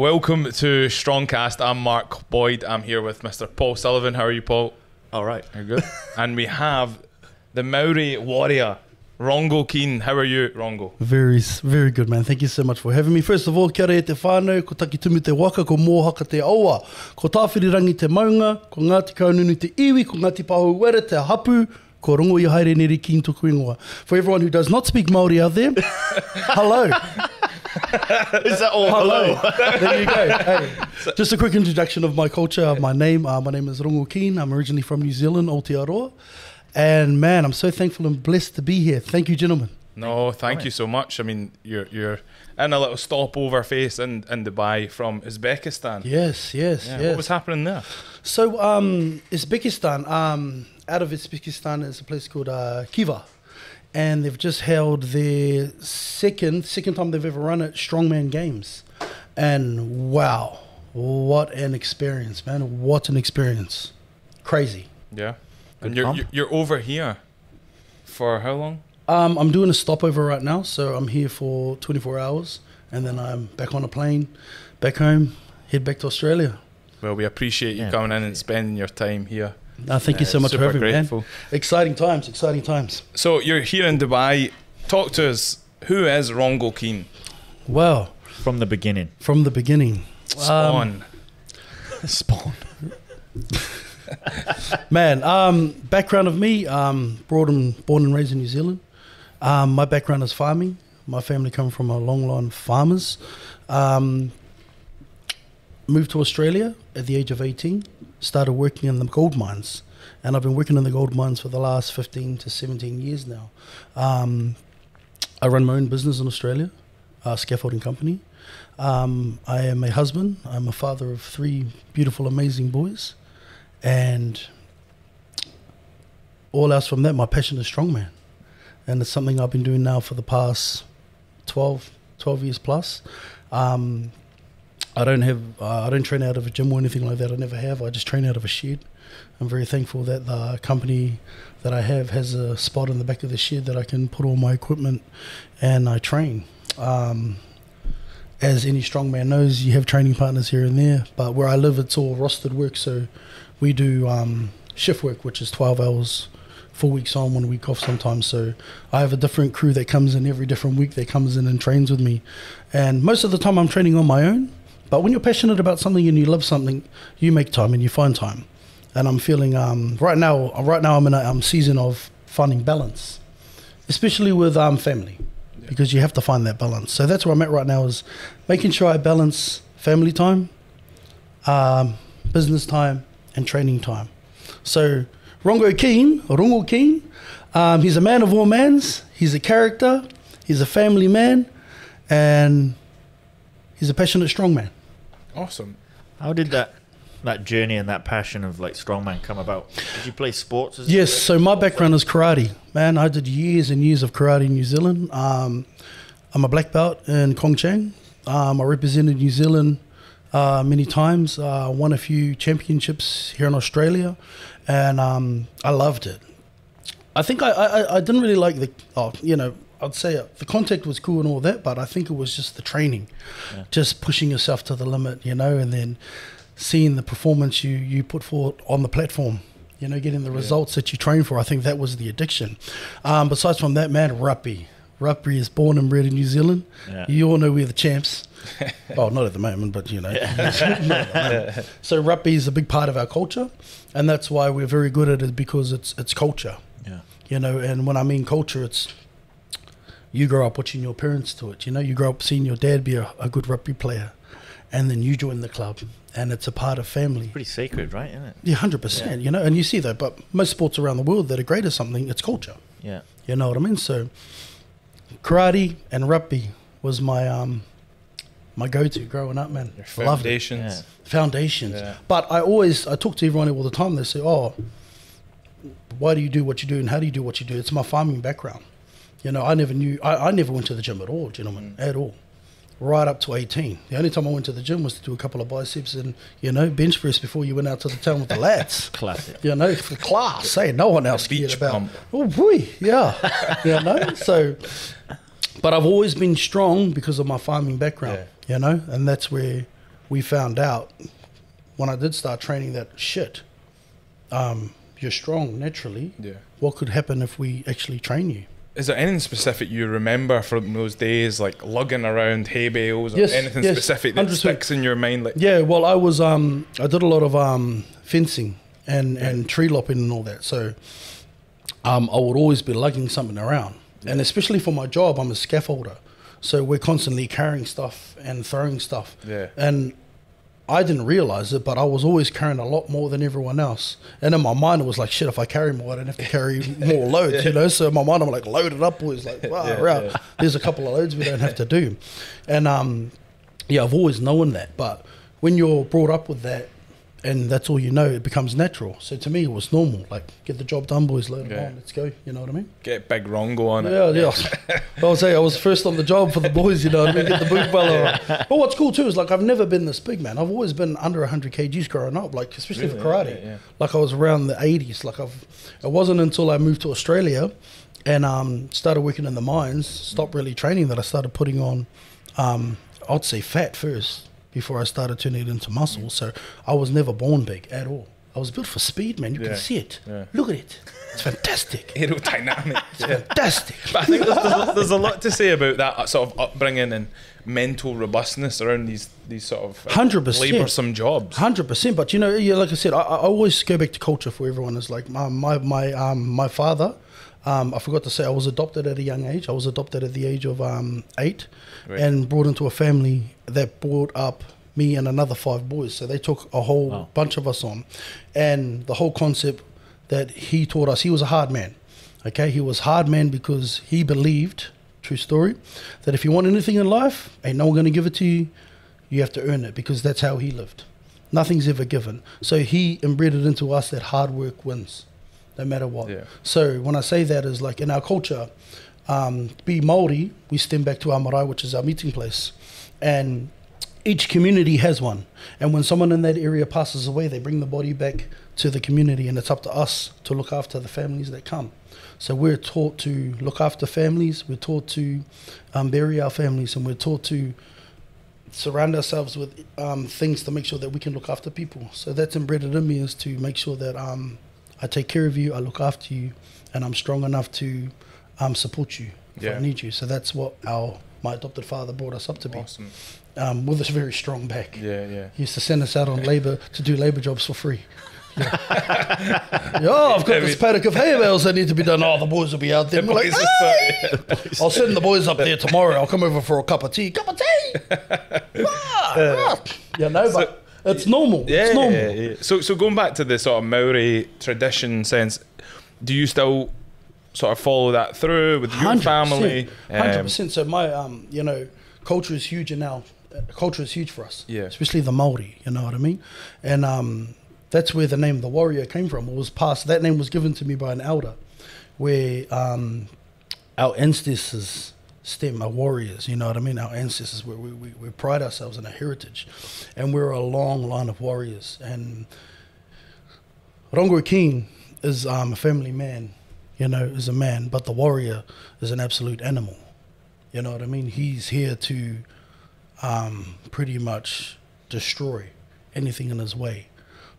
Welcome to Strongcast. I'm Mark Boyd. I'm here with Mr. Paul Sullivan. How are you, Paul? All right. You're good. and we have the Maori warrior, Rongo Keen. How are you, Rongo? Very, very good, man. Thank you so much for having me. First of all, kia ora e te whānau, ko taki tumu te waka, ko mōhaka te aua, ko tāwhirirangi te maunga, ko Ngāti Kaununu te iwi, ko Ngāti Pahu wera te hapu, ko rongo i haere neri ki tuku ingoa. For everyone who does not speak Māori out there, hello. Is that all? Hello. there you go. Hey, just a quick introduction of my culture, of my name. Uh, my name is Rongo Keene. I'm originally from New Zealand, Aotearoa. And man, I'm so thankful and blessed to be here. Thank you, gentlemen. No, thank you so much. I mean, you're you're in a little stopover face in, in Dubai from Uzbekistan. Yes, yes, Yeah, yes. What was happening there? So, um, Uzbekistan, um, out of Uzbekistan is a place called uh, Khiva. And they've just held their second, second time they've ever run it, Strongman Games. And wow, what an experience, man. What an experience. Crazy. Yeah. Good and you're, pump. you're you're over here for how long? Um, I'm doing a stopover right now, so I'm here for 24 hours. And then I'm back on a plane, back home, head back to Australia. Well, we appreciate you Yeah. coming in and spending your time here. Uh, thank you so Uh, much for super having me, man. Exciting times, exciting times. So you're here in Dubai. Talk to us. Who is Rongo Keene? Wow, From the beginning. from the beginning. Spawn. Spawn. Man, um, background of me, um, brought and, born and raised in New Zealand. Um, my background is farming. My family come from a long line of farmers. Um, moved to Australia at the age of 18. Started working in the gold mines. And I've been working in the gold mines for the last 15 to 17 years now. Um, I run my own business in Australia, a scaffolding company. Um, I am a husband. I'm a father of three beautiful, amazing boys. And all else from that, my passion is strongman. And it's something I've been doing now for the past 12, 12 years plus. Um, I don't have, uh, I don't train out of a gym or anything like that. I never have. I just train out of a shed. I'm very thankful that the company that I have has a spot in the back of the shed that I can put all my equipment and I train. Um, as any strongman knows, you have training partners here and there, but where I live, it's all rostered work. So we do um, shift work, which is 12 hours, four weeks on, one week off sometimes. So I have a different crew that comes in every different week that comes in and trains with me. And most of the time, I'm training on my own. But when you're passionate about something and you love something, you make time and you find time. And I'm feeling um, right now. Right now, I'm in a um, season of finding balance, especially with um, family, because you have to find that balance. So that's where I'm at right now is making sure I balance family time, um, business time, and training time. So Rongo Keene, Rongo Keene, um, he's a man of all mans. He's a character. He's a family man, and he's a passionate strong man. Awesome. How did that that journey and that passion of like strongman come about? Did you play sports? As Yes, so my background is karate. Man, I did years and years of karate in New Zealand. Um, I'm a black belt in Kong Chang. Um, I represented New Zealand uh, many times. Uh, won a few championships here in Australia, and um, I loved it. I think I, I, I didn't really like the, oh, you know, I'd say uh, the contact was cool and all that, but I think it was just the training, just pushing yourself to the limit, you know, and then seeing the performance you, you put forward on the platform, you know, getting the results that you train for. I think that was the addiction. Um, besides from that, man, rugby. Rugby is born and bred in New Zealand. Yeah. You all know we're the champs. well, not at the moment, but you know. Not at the moment. So rugby is a big part of our culture, and that's why we're very good at it because it's it's culture Yeah. you know and when i mean culture it's you grow up watching your parents do it you know you grow up seeing your dad be a, a good rugby player and then you join the club and it's a part of family Pretty sacred, right? Isn't it? yeah 100% you know and you see that but most sports around the world that are great at something it's culture Yeah. you know what i mean so karate and rugby was my um my go-to growing up man Your Loved foundations. Yeah. foundations. Yeah. But I always I talk to everyone all the time. They say, "Oh, why do you do what you do, and how do you do what you do?" It's my farming background. You know, I never knew. I, I never went to the gym at all, gentlemen, at all. Right up to eighteen. The only time I went to the gym was to do a couple of biceps and you know bench press before you went out to the town with the lads. Classic. You know, for class. Hey, no one else cared about. pump. Oh boy, yeah. you know, so. But I've always been strong because of my farming background. yeah. You know, and that's where we found out when I did start training that shit. Um, you're strong naturally. Yeah. What could happen if we actually train you? Is there anything specific you remember from those days, like lugging around hay bales or Yes, anything yes, specific that 100%. sticks in your mind? Like, Yeah, well, I was um, I did a lot of um, fencing and, and tree lopping and all that. So um, I would always be lugging something around, and especially for my job, I'm a scaffolder, so we're constantly carrying stuff and throwing stuff. Yeah. and I didn't realize it, but I was always carrying a lot more than everyone else. And in my mind, it was like, shit, if I carry more, I don't have to carry more loads, you know? So in my mind, I'm like, load it up, boys. Like, wow, Yeah, yeah. There's a couple of loads we don't have to do. And um, yeah, I've always known that. But when you're brought up with that and that's all you know, it becomes natural. So to me, it was normal. Like, get the job done, boys, load it Yeah. on, let's go. You know what I mean? get big Rongo on it. Yeah, yeah. I was say I was first on the job for the boys, you know what I mean? Get the boot fella on. But what's cool too is like I've never been this big, man. I've always been under 100 kgs growing up, like especially for karate. Yeah, yeah. Like I was around the 80s. Like I've, it wasn't until I moved to Australia and um, started working in the mines, stopped really training, that I started putting on, um, I'd say fat first before I started turning it into muscle. So I was never born big at all. I was built for speed, man. You Yeah, can see it. yeah. Look at it. It's fantastic. Aerodynamic. yeah. fantastic. But I think there's, there's, a- there's a lot to say about that sort of upbringing and mental robustness around these these sort of uh, 100%. laboursome jobs. Hundred percent, but you know, yeah, like I said, I, I always go back to culture for everyone. It's like my my my um my father. Um, I forgot to say I was adopted at a young age. I was adopted at the age of um, eight, Right. and brought into a family that brought up me and another five boys. So they took a whole Wow. bunch of us on, and the whole concept that he taught us. He was a hard man. Okay, he was hard man because he believed, true story, that if you want anything in life, ain't no one gonna give it to you. You have to earn it because that's how he lived. Nothing's ever given. So he inbred it into us that hard work wins, no matter what. Yeah. So when I say that is like in our culture, um, be Maori, we stem back to our marae, which is our meeting place, and each community has one. And when someone in that area passes away, they bring the body back to the community, and it's up to us to look after the families that come. So we're taught to look after families. We're taught to um, bury our families, and we're taught to surround ourselves with um, things to make sure that we can look after people. So that's embedded in me is to make sure that um, I take care of you, I look after you, and I'm strong enough to um, support you if Yeah. I need you. So that's what our my adopted father brought us up to be, Awesome. um, with a very strong back. Yeah, yeah. He used to send us out on labour to do labour jobs for free. Yeah. yeah, I've got this paddock of hay bales that need to be done. Oh, the boys will be out there. The like, are so- yeah. I'll send the boys up there tomorrow. I'll come over for a cup of tea. Cup of tea. Ah, ah. you know, but it's normal. Yeah, it's normal. yeah, yeah. So, so going back to the sort of Maori tradition sense, do you still sort of follow that through with your 100%, family? Hundred Um, percent. So my, um, you know, culture is huge in our uh, culture is huge for us. Yeah. Especially the Maori. You know what I mean? And um, that's where the name the warrior came from. It was passed. That name was given to me by an elder, where um, our ancestors stem, are warriors. You know what I mean? Our ancestors, we, we, we, we pride ourselves in our heritage, and we're a long line of warriors. And Rongo King is um, a family man, you know, is a man, but the warrior is an absolute animal. You know what I mean? He's here to um, pretty much destroy anything in his way.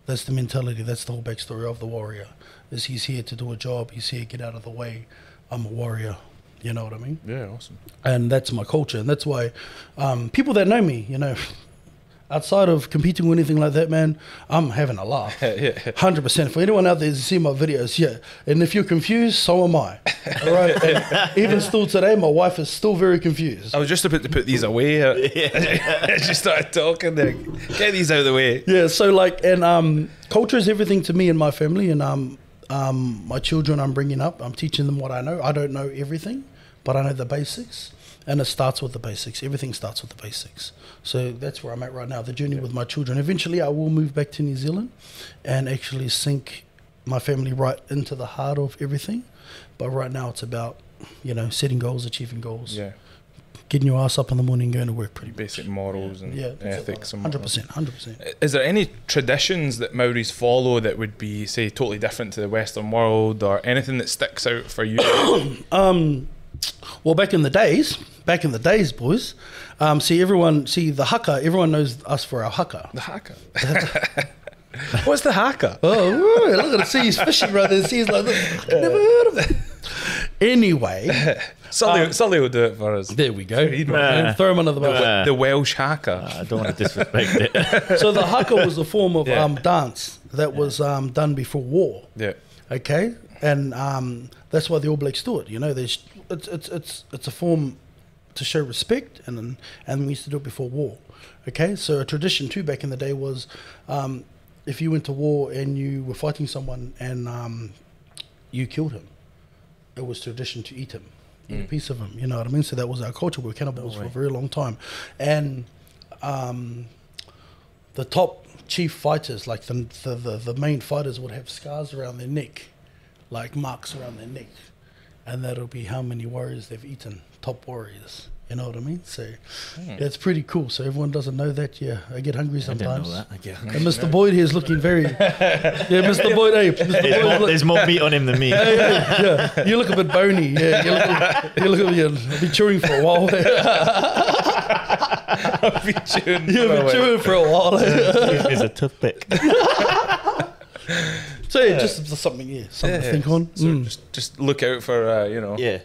That's the mentality. That's the whole backstory of the warrior. Is he's here to do a job. He's here to get out of the way. I'm a warrior. You know what I mean? Yeah, awesome. and that's my culture, and that's why um, people that know me, you know, outside of competing or anything like that, man, I'm having a laugh, hundred percent. For anyone out there to see my videos, yeah, and if you're confused, so am I. All right, and even still today, my wife is still very confused. I was just about to put these away. As you started talking there. Get these out of the way. Yeah, so like, and um, culture is everything to me and my family, and um, um, my children I'm bringing up, I'm teaching them what I know. I don't know everything, but I know the basics, and it starts with the basics. Everything starts with the basics. So that's where I'm at right now. The journey with my children. Eventually, I will move back to New Zealand, and actually sink my family right into the heart of everything. But right now, it's about you know setting goals, achieving goals, Yeah, getting your ass up in the morning, going to work. Pretty much. basic morals and Yeah, ethics Hundred percent, hundred percent. Is there any traditions that Maoris follow that would be, say, totally different to the Western world, or anything that sticks out for you? Um, well, back in the days, back in the days, boys. Um, see, everyone, see the haka. Everyone knows us for our haka. the haka. What's the haka? Oh, woo, look at it. See, he's fishing right there. See, he's like, this. never heard of it. Anyway, Sully, Sully will do it for us. there we go. He'd Nah. Throw him under the bus. Nah. The Welsh haka. I don't want to disrespect it. So the haka was a form of Yeah. um, dance that was um, done before war. yeah. okay and um, that's why the all blacks do it you know there's it's, it's it's it's a form to show respect and and we used to do it before war okay? So a tradition too back in the day was um, if you went to war and you were fighting someone and um, you killed him it was tradition to eat him eat a piece of him you know what i mean? So that was our culture we were cannibals for a very long time. And um, the top chief fighters, like the, the, the, the main fighters, would have scars around their neck, like marks around their neck. And that'll be how many warriors they've eaten, top warriors. You know what I mean? So yeah, it's pretty cool. So everyone doesn't know that. Yeah, I get hungry I didn't sometimes. know that. I get And Mr. Boyd here is looking very. Yeah, Mr. Boyd. Hey, Mr. There's Boyd, more, look- there's more meat on him than me. yeah, yeah. you look a bit bony. Yeah, you look, you look, you'll be chewing for a while. I've been chewing You've for a been chewing for a while. Here's a toothpick. So yeah, just something, yeah, something to think on. So Mm. just, just look out for, uh, you know, Yeah.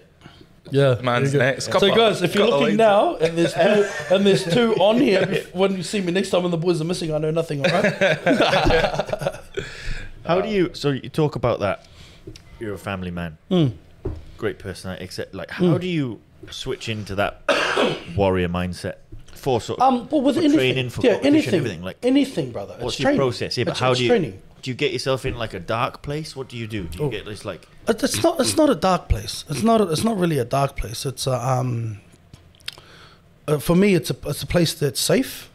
Yeah, man's there you go. next. So Couple- guys, if you're couple looking lines. now and there's two and there's two on here, bef- when you see me next time and the boys are missing, I know nothing. All right. How do you? So you talk about that. You're a family man. Hmm. Great personality. Except, like, how do you switch into that warrior mindset for sort of Um, well, with for anything, training, for yeah, competition, anything, everything? Like, anything, brother. what's it's your training. process? Yeah, but It's- how it's do you training? Do you get yourself in like a dark place? What do you do? Do you Oh. get this like? It's not. It's not a dark place. It's not. A, it's not really a dark place. It's a. Um, uh, for me, it's a. It's a place that's safe.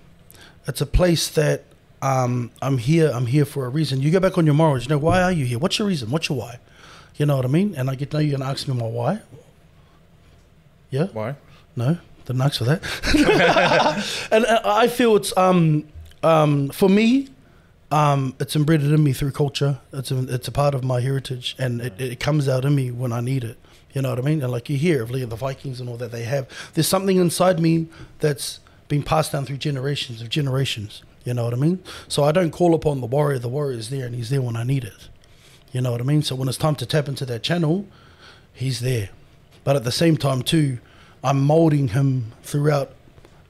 It's a place that um, I'm here. I'm here for a reason. You go back on your morals. You know why are you here? What's your reason? What's your why? You know what I mean? And I get to know you're gonna ask me my why. Yeah. Why? No, didn't ask for that. and uh, I feel it's um um for me, um it's embedded in me through culture. It's a, it's a part of my heritage, and it, it comes out in me when I need it. You know what I mean? And like you hear of the Vikings and all that they have, there's something inside me that's been passed down through generations of generations. You know what I mean? So I don't call upon the warrior. The warrior is there, and he's there when I need it. You know what I mean? So when it's time to tap into that channel, he's there. But at the same time, too, I'm molding him throughout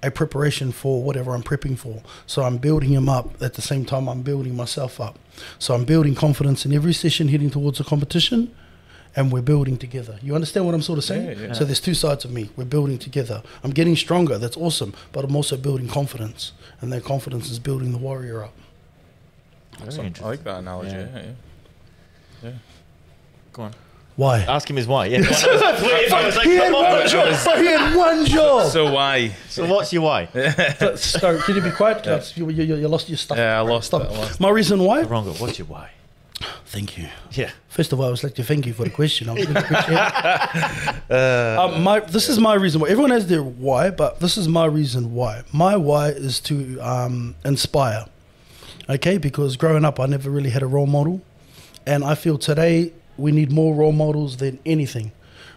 a preparation for whatever I'm prepping for. So I'm building him up at the same time I'm building myself up. So I'm building confidence in every session heading towards a competition and we're building together. You understand what I'm sort of saying? Yeah, yeah. So there's two sides of me. We're building together. I'm getting stronger. That's awesome. But I'm also building confidence. And that confidence is building the warrior up. Awesome. I like that analogy. Yeah. Yeah. yeah. Go on. Why? Ask him his why. Yeah. go on. I was waiting, I was like, he had come on. one job. He had one job. So why? So what's your why? Sorry, can you be quiet? You, you, you lost your stuff. Yeah, I lost Stop. it, I lost My reason why? Rongo, what's your why? Thank you. Yeah. First of all, I would like to thank you for the question. I really appreciate it. um, my, this is my reason why. Everyone has their why, but this is my reason why. My why is to um, inspire. Okay, because growing up, I never really had a role model, and I feel today we need more role models than anything.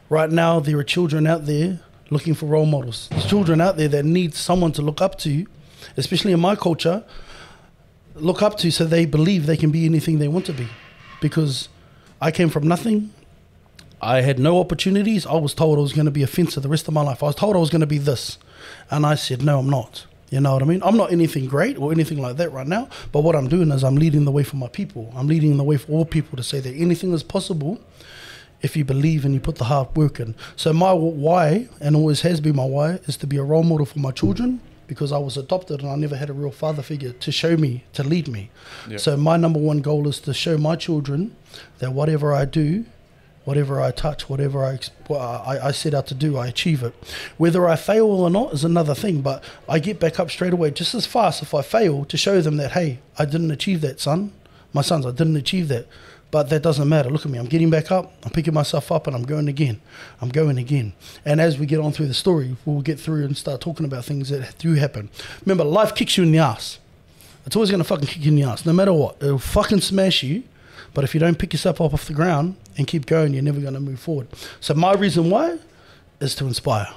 Right now, there are children out there looking for role models. There's children out there that need someone to look up to, especially in my culture. Look up to so they believe they can be anything they want to be because I came from nothing. I had no opportunities. I was told I was going to be a fencer the rest of my life. I was told I was going to be this. And I said, no, I'm not. You know what I mean? I'm not anything great or anything like that right now. But what I'm doing is I'm leading the way for my people. I'm leading the way for all people to say that anything is possible if you believe and you put the hard work in. So my why, and always has been my why, is to be a role model for my children because I was adopted and I never had a real father figure to show me, to lead me. Yeah. So my number one goal is to show my children that whatever I do, whatever I touch, whatever I, I, I set out to do, I achieve it. Whether I fail or not is another thing, but I get back up straight away just as fast if I fail to show them that, hey, I didn't achieve that, son. My sons, I didn't achieve that. But that doesn't matter. Look at me. I'm getting back up. I'm picking myself up and I'm going again. I'm going again. And as we get on through the story, we'll get through and start talking about things that do happen. Remember, life kicks you in the ass. It's always going to fucking kick you in the ass, no matter what. It'll fucking smash you. But if you don't pick yourself up off the ground and keep going, you're never going to move forward. So my reason why is to inspire.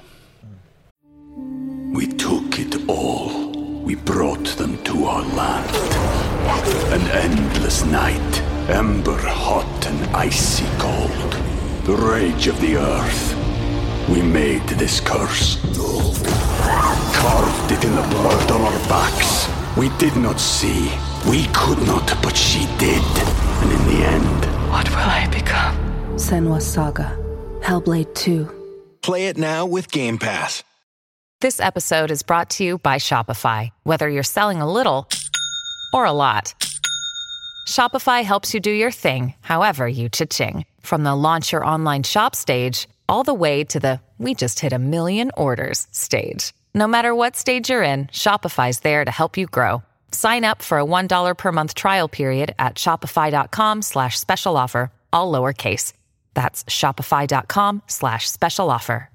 We took it all. We brought them to our land. An endless night, ember hot and icy cold. The rage of the earth. We made this curse. Carved it in the blood on our backs. We did not see. We could not, but she did. And in the end, What will I become? Senua's Saga. Hellblade 2. Play it now with Game Pass. This episode is brought to you by Shopify. Whether you're selling a little or a lot, Shopify helps you do your thing, however you cha-ching. From the launch your online shop stage, all the way to the we just hit a million orders stage. No matter what stage you're in, Shopify's there to help you grow. Sign up for a $1 per month trial period at shopify.com slash special offer, all lowercase. That's shopify.com slash special offer.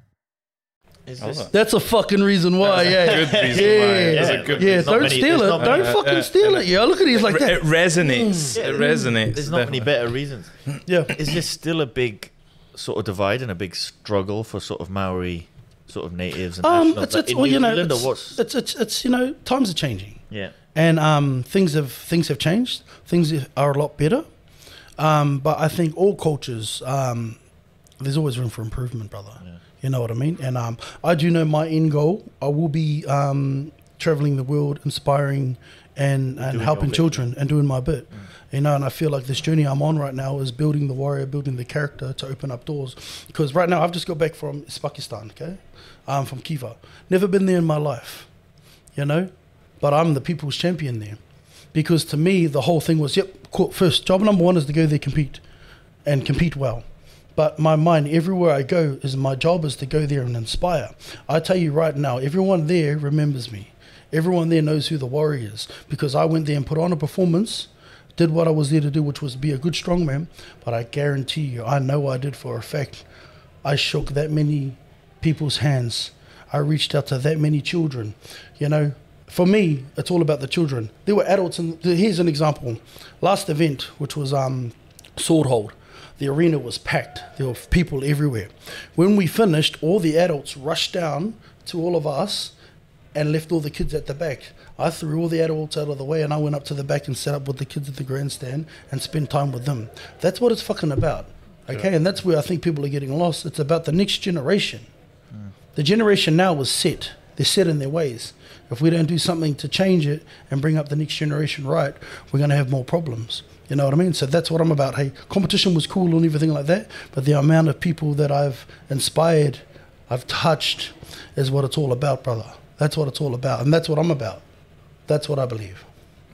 That's a fucking reason why, yeah. Good reason yeah, why. yeah, yeah. good yeah, don't many- steal it. Don't many- fucking uh, steal it. Yeah, look at these like It, that. it resonates. Yeah, it resonates. There's not many definitely. better reasons. yeah. Is this still a big sort of divide and a big struggle for sort of Maori sort of natives and Um, nationals it's, it's well, you know, Zealand, it's, it's, it's, it's, you know, times are changing. yeah and um, things have things have changed. Things are a lot better, um, but I think all cultures um, there's always room for improvement, brother. You know what I mean? And um, I do know my end goal. I will be um, traveling the world, inspiring and, and Doing helping children and doing my bit. You know, and I feel like this journey I'm on right now is building the warrior, building the character to open up doors. Because right now I've just got back from Pakistan, okay, um, from Khiva. Never been there in my life, you know, but I'm the people's champion there. Because to me, the whole thing was, yep. First, job number one is to go there, compete, and compete well. But my mind, everywhere I go, is my job is to go there and inspire. I tell you right now, everyone there remembers me. Everyone there knows who the warrior is because I went there and put on a performance, did what I was there to do, which was be a good strongman. But I guarantee you, I know I did for a fact. I shook that many people's hands. I reached out to that many children. You know, for me, it's all about the children. There were adults, and here's an example. Last event, which was um, Sword Hold, the arena was packed. There were people everywhere. When we finished, all the adults rushed down to all of us and left all the kids at the back. I threw all the adults out of the way and I went up to the back and sat up with the kids at the grandstand and spent time with them. That's what it's fucking about. Okay, and that's where I think people are getting lost. It's about the next generation. The generation now is set. They're set in their ways. If we don't do something to change it and bring up the next generation right, we're going to have more problems. You know what I mean? So that's what I'm about. Hey, competition was cool and everything like that, but the amount of people that I've inspired, I've touched, is what it's all about, brother. That's what it's all about, and that's what I'm about. That's what I believe.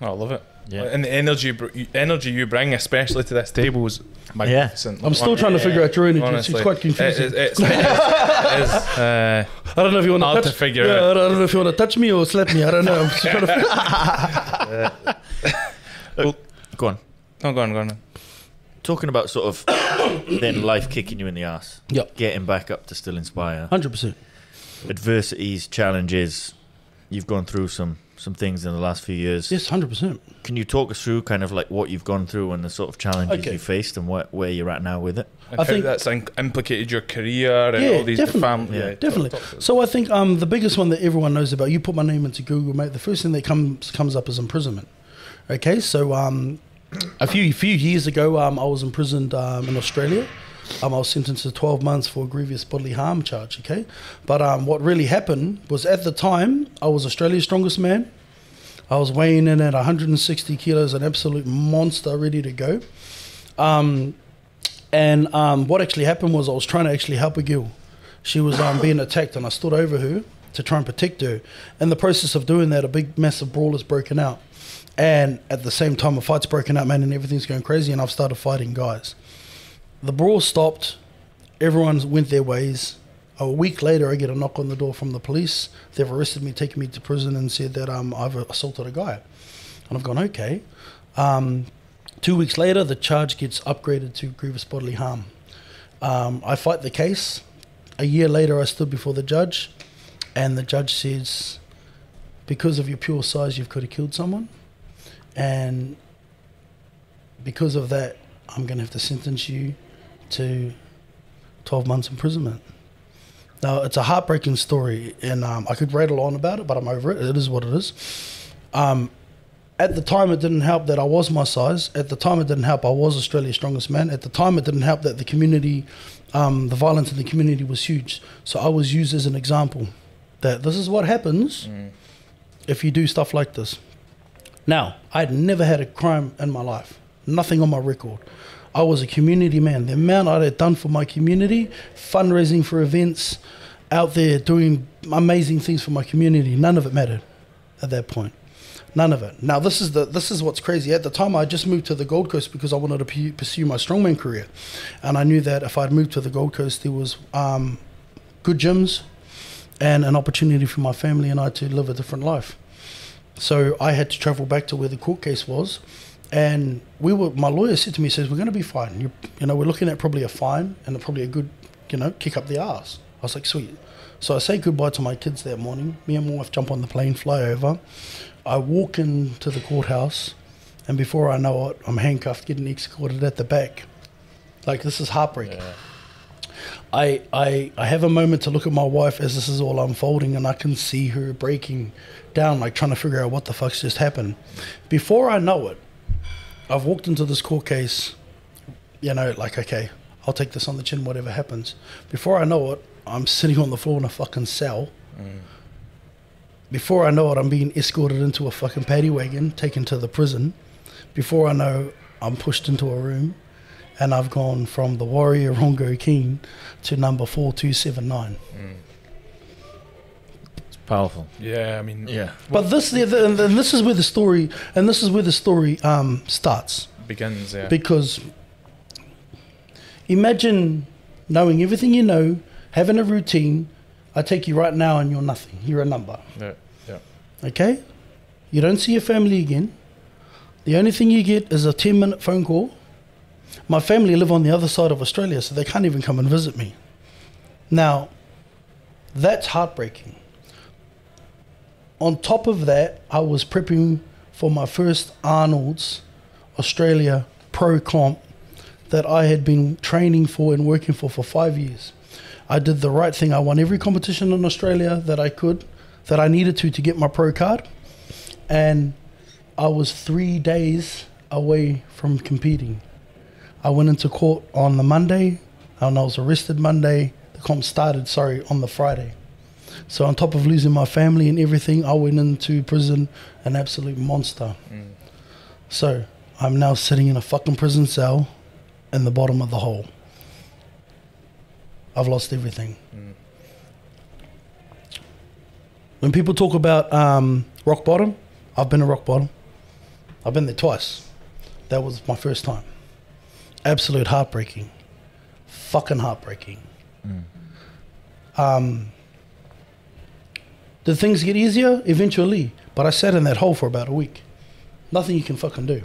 Oh, I love it. Yeah. And the energy, energy you bring, especially to this table, is magnificent. I'm still trying to figure out your energy. It's- it's quite confusing. It, it's, it's, it is, uh, I don't know if you want Hard touch, to figure yeah, out. I don't know if you want to touch me or slap me. I don't know. I'm just trying to figure Well, go on. no, go on, go on. talking about sort of then life kicking you in the ass. Yep. Getting back up to still inspire. Hundred percent. Adversities, challenges. You've gone through some some things in the last few years. Yes, hundred percent. Can you talk us through kind of like what you've gone through and the sort of challenges Okay. you faced and where, where you're at now with it? And I how think- that's implicated your career and Yeah, all these definitely. family. Yeah, Yeah, Definitely. talk- talk. So I think um, the biggest one that everyone knows about. You put my name into Google, mate. The first thing that comes comes up is imprisonment. Okay, so um, a few few years ago, um, I was imprisoned um, in Australia. Um, I was sentenced to 12 months for a grievous bodily harm charge. Okay, but um, what really happened was at the time I was Australia's strongest man. I was weighing in at 160 kilos, an absolute monster, ready to go. Um, and um, what actually happened was I was trying to actually help a girl. She was um, being attacked, and I stood over her to try and protect her. In the process of doing that, a big, massive brawl has broken out. And at the same time, a fight's broken out, man, and everything's going crazy, and I've started fighting guys. The brawl stopped. Everyone went their ways. A week later, I get a knock on the door from the police. They've arrested me, taken me to prison, and said that um, I've assaulted a guy. And I've gone, okay. Um, two weeks later, the charge gets upgraded to grievous bodily harm. Um, I fight the case. A year later, I stood before the judge, and the judge says, because of your pure size, you've could have killed someone. And because of that, I'm going to have to sentence you to 12 months imprisonment. Now, it's a heartbreaking story, and um, I could rattle on about it, but I'm over it. It is what it is. Um, at the time, it didn't help that I was my size. At the time, it didn't help I was Australia's strongest man. At the time, it didn't help that the community, um, the violence in the community was huge. So I was used as an example that this is what happens if you do stuff like this. Now, I'd never had a crime in my life, nothing on my record. I was a community man. The amount I had done for my community, fundraising for events, out there doing amazing things for my community, none of it mattered at that point. None of it. Now this is the this is what's crazy. At the time, I just moved to the Gold Coast because I wanted to pu- pursue my strongman career, and I knew that if I'd moved to the Gold Coast, there was um, good gyms and an opportunity for my family and I to live a different life. So I had to travel back to where the court case was, and we were. My lawyer said to me, "says We're going to be fine. You, you know, we're looking at probably a fine and probably a good, you know, kick up the ass." I was like, "Sweet." So I say goodbye to my kids that morning. Me and my wife jump on the plane, fly over. I walk into the courthouse, and before I know it, I'm handcuffed, getting escorted at the back. Like this is heartbreaking. I, I I have a moment to look at my wife as this is all unfolding, and I can see her breaking down, like trying to figure out what the fuck's just happened. Before I know it, I've walked into this court case, you know, like okay, I'll take this on the chin, whatever happens. Before I know it, I'm sitting on the floor in a fucking cell. Mm. Before I know it, I'm being escorted into a fucking paddy wagon, taken to the prison. Before I know, I'm pushed into a room, and I've gone from the warrior Rongo Keene to number four two seven nine. It's powerful. Yeah, I mean, Yeah. But this, the, the, and this is where the story, and this is where the story um, starts. begins. Yeah. Because imagine knowing everything you know, having a routine. I take you right now, and you're nothing. You're a number. yeah, yeah. Okay? You don't see your family again. The only thing you get is a 10 minute phone call. My family live on the other side of Australia, so they can't even come and visit me. Now, that's heartbreaking. On top of that, I was prepping for my first Arnold's Australia Pro Comp that I had been training for and working for for five years. I did the right thing. I won every competition in Australia that I could, that I needed to to get my pro card. And I was three days away from competing. I went into court on the Monday, and I was arrested Monday. The comp started, sorry, on the Friday. So on top of losing my family and everything, I went into prison an absolute monster. So I'm now sitting in a fucking prison cell in the bottom of the hole. I've lost everything. When people talk about um, rock bottom, I've been at rock bottom. I've been there twice. That was my first time. Absolute heartbreaking. Fucking heartbreaking. Um, did things get easier? Eventually. But I sat in that hole for about a week. Nothing you can fucking do.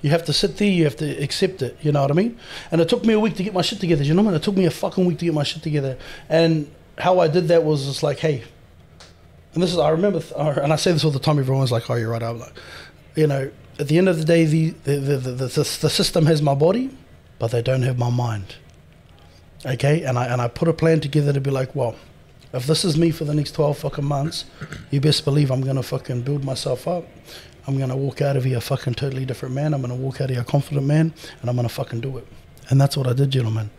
You have to sit there. You have to accept it. You know what I mean? And it took me a week to get my shit together. You know what I mean? It took me a fucking week to get my shit together. And how I did that was just like, hey, and this is I remember, th- uh, and I say this all the time. Everyone's like, "Oh, you're right." I'm like, you know, at the end of the day, the the the, the, the, the system has my body, but they don't have my mind. Okay, and I and I put a plan together to be like, well, if this is me for the next twelve fucking months, you best believe I'm gonna fucking build myself up. I'm gonna walk out of here a fucking totally different man. I'm gonna walk out of here a confident man, and I'm gonna fucking do it. And that's what I did, gentlemen.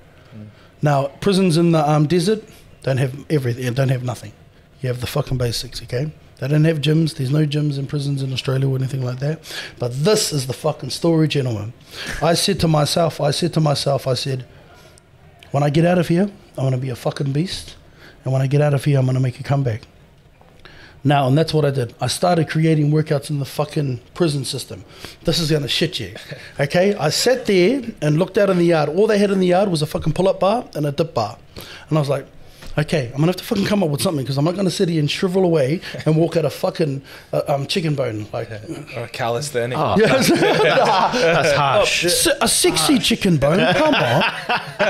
Now, prisons in the um, desert don't have everything, don't have nothing. You have the fucking basics, okay? They don't have gyms. There's no gyms in prisons in Australia or anything like that. But this is the fucking story, gentlemen. I said to myself, I said to myself, I said, when I get out of here, I'm going to be a fucking beast. And when I get out of here, I'm going to make a comeback. Now, and that's what I did. I started creating workouts in the fucking prison system. This is gonna shit you. Okay? I sat there and looked out in the yard. All they had in the yard was a fucking pull up bar and a dip bar. And I was like, okay, I'm gonna have to fucking come up with something because I'm not gonna sit here and shrivel away and walk out a fucking uh, um, chicken bone. Like, Or calisthenic. Yes. That's harsh. Se- a sexy chicken bone. Come on.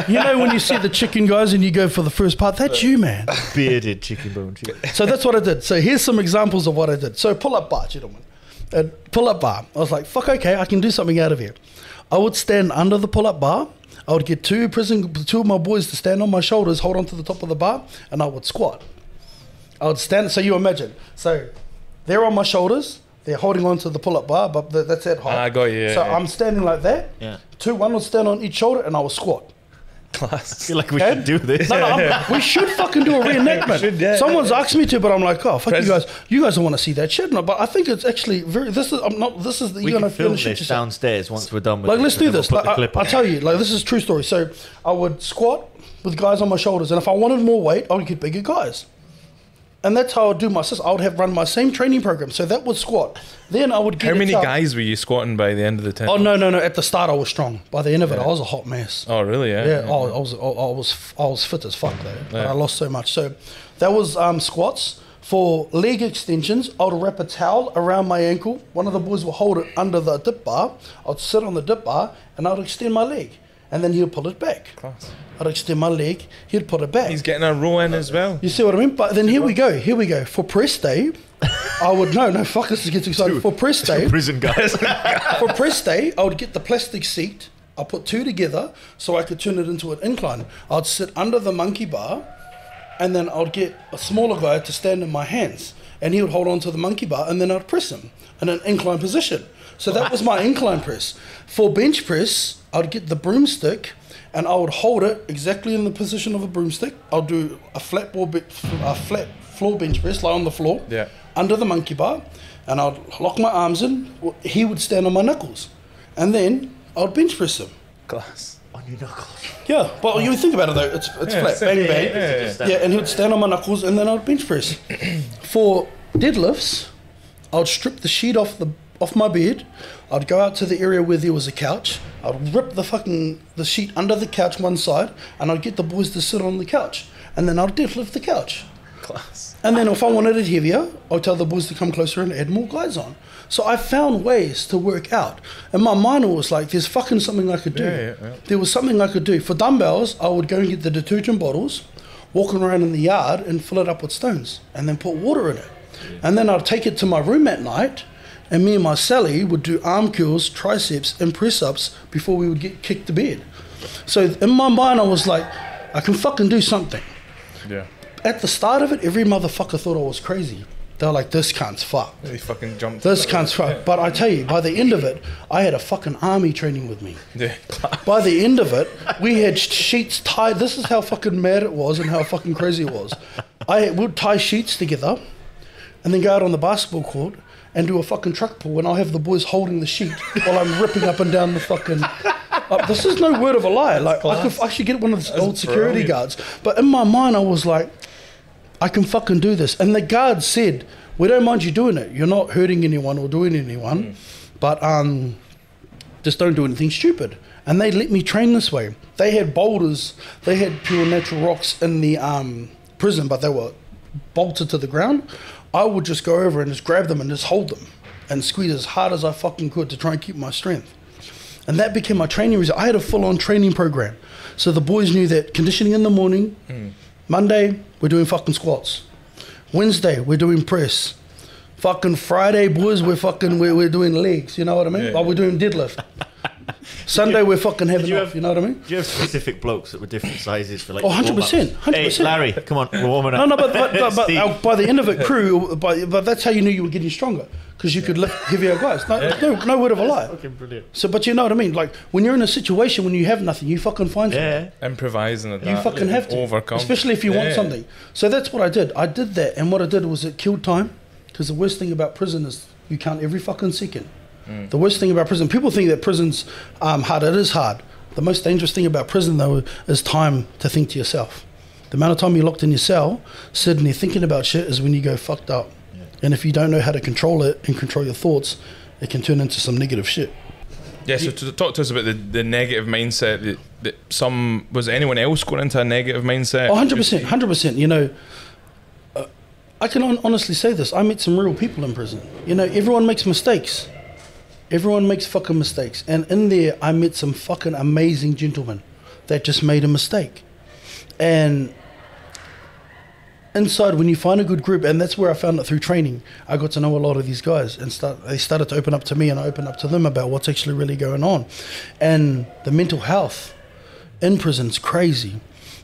You know when you see the chicken guys and you go for the first part, that's you, man. Bearded chicken bone. chicken. So that's what I did. So here's some examples of what I did. So pull up bar, gentlemen. Uh, pull up bar. I was like, fuck, okay, I can do something out of here. I would stand under the pull up bar. I would get two prison, two of my boys to stand on my shoulders, hold on to the top of the bar, and I would squat. I would stand. So you imagine. So they're on my shoulders. They're holding on to the pull up bar, but th- that's that height. Ah, I got you, so yeah. I'm standing like that. Yeah. Two, one would stand on each shoulder, and I would squat. I feel like we should do this. No, no, I'm, we should fucking do a reenactment. Should, yeah. Someone's asked me to, but I'm like, oh fuck Pres- you guys. You guys don't want to see that shit, no? But I think it's actually very. This is. I'm not. This is. The, We you're can gonna film finish this it. downstairs once we're done with Like, it, let's and do then we'll this. put Like, the I, clip I'll tell you. Like, this is a true story. So I would squat with guys on my shoulders, and if I wanted more weight, I would get bigger guys. And that's how I would do my system. I would have run my same training program. So that would squat. Then I would get. How many up. guys were you squatting by the end of the tent? Oh no no no! At the start, I was strong. By the end of it, I was a hot mess. Oh, really? Yeah. Yeah, oh, I was, I was, I was fit as fuck though, but I lost so much. So that was um, squats. For leg extensions, I would wrap a towel around my ankle. One of the boys will hold it under the dip bar. I'd sit on the dip bar and I'd extend my leg, and then he'd pull it back. Class. I'd extend my leg, he'd put it back. He's getting a row in as well. You see what I mean? But then here we go. Here we go. For press day, I would no no fuck. This is getting too excited. For press day, Prison guys. for press day, I would get the plastic seat. I put two together so I could turn it into an incline. I'd sit under the monkey bar, and then I'd get a smaller guy to stand in my hands, and he would hold on to the monkey bar, and then I'd press him in an incline position. So that was my incline press. For bench press, I'd get the broomstick, and I would hold it exactly in the position of a broomstick. I'll do a flat ball, be- a flat floor bench press, lie on the floor, Yeah. under the monkey bar, and I'd lock my arms in. He would stand on my knuckles, and then I'd bench press him. Class. on your knuckles. Yeah, but you think about it though, it's it's Yeah, flat, simple, bang bang. yeah, Yeah, yeah, and he would stand on my knuckles, and then I'd bench press. For deadlifts, I'd strip the sheet off the off my bed. I'd go out to the area where there was a couch. I'd rip the fucking the sheet under the couch one side, and I'd get the boys to sit on the couch, and then I'd deadlift the couch. Class. And then if I wanted it heavier, I'd tell the boys to come closer and add more guys on. So I found ways to work out. And my mind was like, there's fucking something I could do. Yeah, yeah, yeah. There was something I could do. For dumbbells, I would go and get the detergent bottles, walk around in the yard and fill it up with stones and then put water in it. And then I'd take it to my room at night and me and my Sally would do arm curls, triceps and press ups before we would get kicked to bed. So in my mind, I was like, I can fucking do something Yeah. at the start of it, every motherfucker thought I was crazy. They were like, this cunt's fucked. He fucking jumped. This cunt's fucked. But I tell you, by the end of it, I had a fucking army training with me. Yeah. By the end of it, we had sheets tied. This is how fucking mad it was and how fucking crazy it was. I would tie sheets together and then go out on the basketball court and do a fucking truck pull and I'll have the boys holding the sheet while I'm ripping up and down the fucking... Like, this is no word of a lie. Like I, could, I should get one of the old security brilliant. guards. But in my mind, I was like, I can fucking do this. And the guard said, We don't mind you doing it. You're not hurting anyone or doing anyone, but um, just don't do anything stupid. And they let me train this way. They had boulders, they had pure natural rocks in the um, prison, but they were bolted to the ground. I would just go over and just grab them and just hold them and squeeze as hard as I fucking could to try and keep my strength. And that became my training result. I had a full on training program. So the boys knew that conditioning in the morning, hmm. Monday, we're doing fucking squats. Wednesday, we're doing press. Fucking Friday, boys, we're fucking we're, we're doing legs. You know what I mean? Yeah. Or we're doing deadlift. Sunday, we're fucking having you off. have- you know what I mean? Do you have specific blokes that were different sizes for like? Oh, 100%, warm-ups? 100%. Hey, Larry, come on, we're warming up. No, no, but but, but, but uh, by the end of it, crew, but, but that's how you knew you were getting stronger because you could lift heavier guys. No, no, no word of a lie. Fucking brilliant. So, but you know what I mean? Like when you're in a situation when you have nothing, you fucking find something. Yeah. Improvising at You fucking have to overcome. especially if you want something. So that's what I did. I did that, and what I did was it killed time because the worst thing about prison is you count every fucking second. The worst thing about prison, people think that prison's um, hard. It is hard. The most dangerous thing about prison, though, is time to think to yourself. The amount of time you're locked in your cell, sitting there thinking about shit, is when you go fucked up. And if you don't know how to control it and control your thoughts, it can turn into some negative shit. Yeah, so to talk to us about the, the negative mindset that, that some was anyone else going into a negative mindset? Oh, 100%, 100%. You know, uh, I can hon- honestly say this. I met some real people in prison. You know, everyone makes mistakes. Everyone makes fucking mistakes. And in there, I met some fucking amazing gentlemen that just made a mistake. And inside, when you find a good group, and that's where I found it through training, I got to know a lot of these guys, and start, they started to open up to me, and I opened up to them about what's actually really going on. And the mental health in prison's crazy.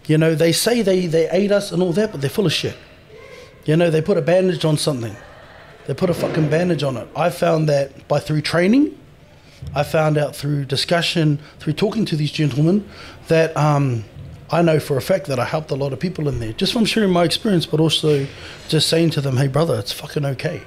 You know, they say they, they aid us and all that, but they're full of shit. You know, they put a bandage on something. They put a fucking bandage on it. I found that by through training, I found out through discussion, through talking to these gentlemen, that um, I know for a fact that I helped a lot of people in there, just from sharing my experience, but also just saying to them, hey, brother, it's fucking okay.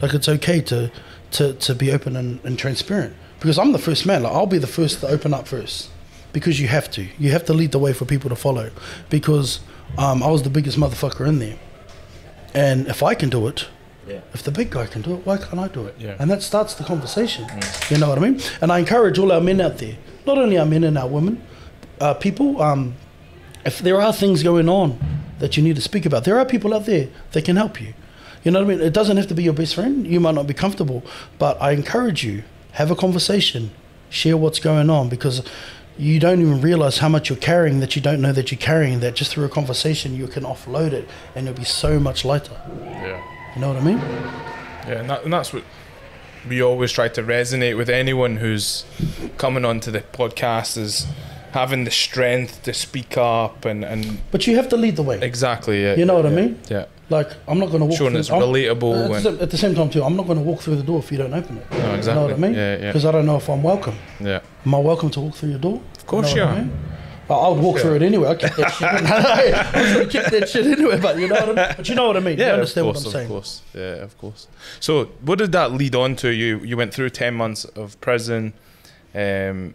Like, it's okay to, to, to be open and, and transparent. Because I'm the first man. Like, I'll be the first to open up first. Because you have to. You have to lead the way for people to follow. Because um, I was the biggest motherfucker in there. And if I can do it, Yeah. if the big guy can do it, why can't I do it? Yeah. And that starts the conversation. You know what I mean? And I encourage all our men out there, not only our men and our women, uh, people, um, if there are things going on that you need to speak about, there are people out there that can help you. You know what I mean? It doesn't have to be your best friend. You might not be comfortable, but I encourage you, have a conversation, share what's going on because you don't even realize how much you're carrying that you don't know that you're carrying that just through a conversation you can offload it and it'll be so much lighter. Yeah. You know what I mean? Yeah, and, that, and that's what we always try to resonate with anyone who's coming onto the podcast is having the strength to speak up and, and But you have to lead the way. exactly. Yeah, You know what I mean? Yeah. Like I'm not going to walk. Showing through, it's I'm- relatable At, and- the same- at the same time too, I'm not going to walk through the door if you don't open it. No, exactly. You know what I mean? Yeah, yeah. Because I don't know if I'm welcome. Yeah. Am I welcome to walk through your door? Of course you are. I I would walk through it anyway. I keep that shit. I would keep that shit anyway. But you know what I mean. But you know what I mean. you Yeah, understand of course, what I'm saying? of course. Yeah, of course. So, what did that lead on to? You you went through ten months of prison. Um,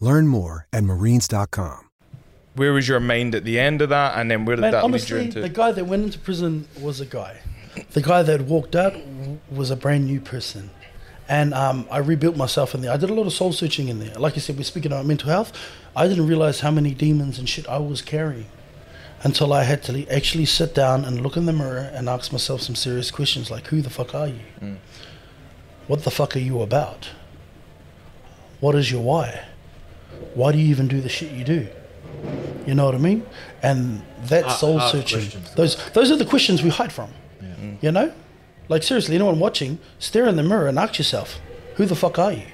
Learn more at marines.com. where was your mind at the end of that, and then where did Man, that honestly, lead you into? the guy that went into prison was a guy. The guy that walked out was a brand new person. And um, I rebuilt myself in there. I did a lot of soul searching in there. Like I said, we're speaking about mental health. I didn't realize how many demons and shit I was carrying until I had to actually sit down and look in the mirror and ask myself some serious questions like, who the fuck are you? Mm. What the fuck are you about? What is your why? Why do you even do the shit you do? You know what I mean? And that A- soul ask searching. questions. Those those are the questions we hide from. You know? Like seriously, anyone watching, stare in the mirror and ask yourself, who the fuck are you?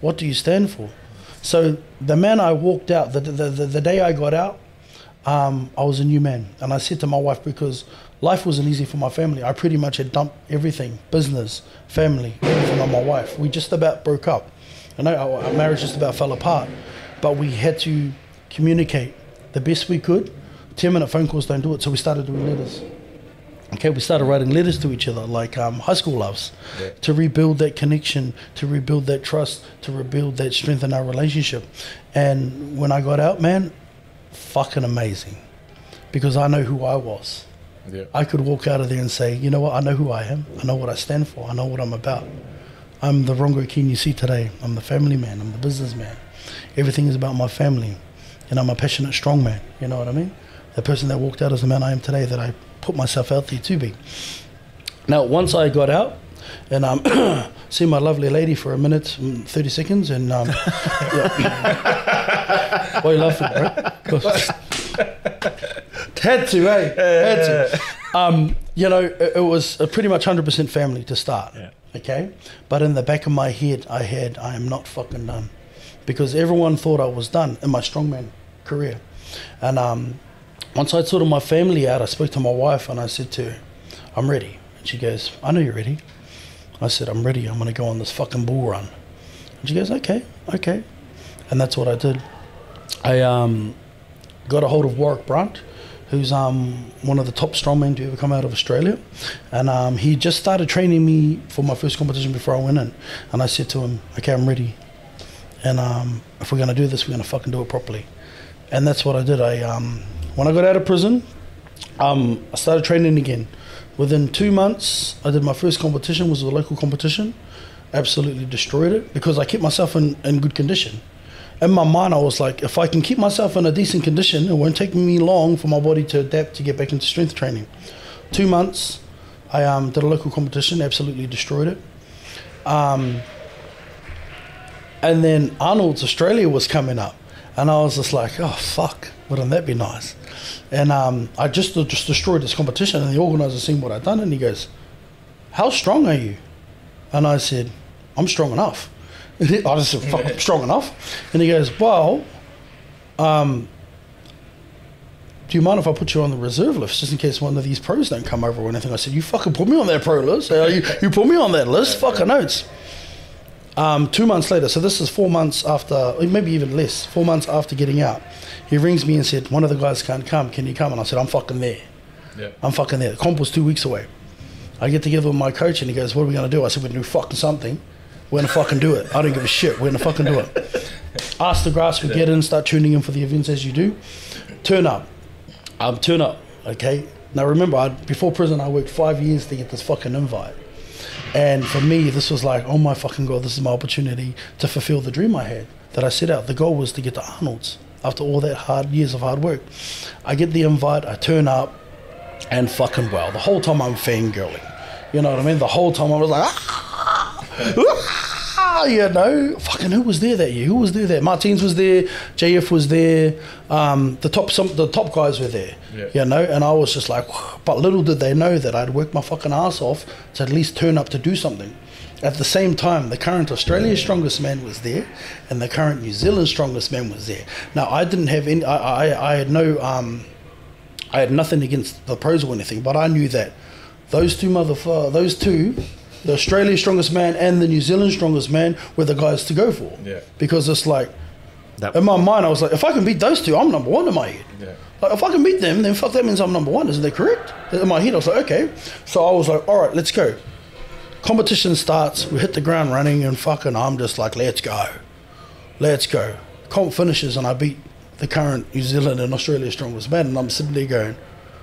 What do you stand for? So the man I walked out, the, the, the, the day I got out, um, I was a new man. And I said to my wife, because life wasn't easy for my family, I pretty much had dumped everything business, family, everything on my wife. We just about broke up. I know our, our marriage just about fell apart, but we had to communicate the best we could. 10 minute phone calls don't do it, so we started doing letters. Okay, we started writing letters to each other like um, high school loves Yeah. to rebuild that connection, to rebuild that trust, to rebuild that strength in our relationship. And when I got out, man, fucking amazing because I know who I was. Yeah. I could walk out of there and say, you know what, I know who I am, I know what I stand for, I know what I'm about. I'm the Rongo Keene you see today. I'm the family man, I'm the businessman. Everything is about my family. And I'm a passionate, strong man. You know what I mean? The person that walked out as the man I am today that I put myself out there to be. Now, once I got out and um, see my lovely lady for a minute, 30 seconds, and um, yeah. why are you laughing, bro? Had to, eh? Had to. Um, you know, it, it was a pretty much 100% family to start. Okay? But in the back of my head, I had, I am not fucking done. Because everyone thought I was done in my strongman career. And um, once I'd sorted my family out, I spoke to my wife and I said to her, I'm ready. And she goes, I know you're ready. I said, I'm ready. I'm going to go on this fucking bull run. And she goes, okay, okay. And that's what I did. I um, got a hold of Warrick Brant, who's um, one of the top strongmen to ever come out of Australia. And um, he just started training me for my first competition before I went in. And I said to him, okay, I'm ready. And um, if we're going to do this, we're going to fucking do it properly. And that's what I did. I um, When I got out of prison, um, I started training again. Within two months, I did my first competition, was a local competition. Absolutely destroyed it because I kept myself in, in good condition. In my mind, I was like, if I can keep myself in a decent condition, it won't take me long for my body to adapt to get back into strength training. Two months, I um, did a local competition, absolutely destroyed it. Um, and then Arnold's Australia was coming up, and I was just like, oh fuck, wouldn't that be nice? And um, I just just destroyed this competition, and the organizer seen what I'd done, and he goes, "How strong are you?" And I said, "I'm strong enough." I just said, "Fuck, I'm strong enough," and he goes, "Well, um, do you mind if I put you on the reserve list just in case one of these pros don't come over or anything?" I said, "You fucking put me on that pro list. You, you put me on that list. Fucking notes." Um, two months later, so this is four months after, maybe even less, four months after getting out, he rings me and said, One of the guys can't come, can you come? And I said, I'm fucking there. Yeah. I'm fucking there. The comp was two weeks away. I get together with my coach and he goes, What are we going to do? I said, We're going to do fucking something. We're to fucking do it. I don't give a shit. We're to fucking do it. Ask the grass, we get in, start tuning in for the events as you do. Turn up. Um, turn up, okay? Now remember, I, before prison, I worked five years to get this fucking invite. And for me, this was like, oh my fucking god, this is my opportunity to fulfill the dream I had that I set out. The goal was to get to Arnold's after all that hard years of hard work. I get the invite, I turn up, and fucking well, the whole time I'm fangirling. You know what I mean? The whole time I was like, ah, you know, fucking who was there that year? Who was there? That Martins was there, JF was there, um, the top some the top guys were there. Yeah. You know, and I was just like, but little did they know that I'd worked my fucking ass off to at least turn up to do something. At the same time, the current Australia's strongest man was there, and the current New Zealand strongest man was there. Now, I didn't have any. I, I, I had no. Um, I had nothing against the pros or anything, but I knew that those two motherfuckers, those two, the Australia's strongest man and the New Zealand strongest man, were the guys to go for. Yeah. Because it's like, That- in my mind, I was like, if I can beat those two, I'm number one in my head. Yeah. Like, if I can beat them, then fuck, that means I'm number one. Isn't that correct? In my head, I was like, okay. So I was like, all right, let's go. Competition starts, we hit the ground running, and fucking, I'm just like, let's go. Let's go. Comp finishes, and I beat the current New Zealand and Australia strongest man, and I'm sitting there going,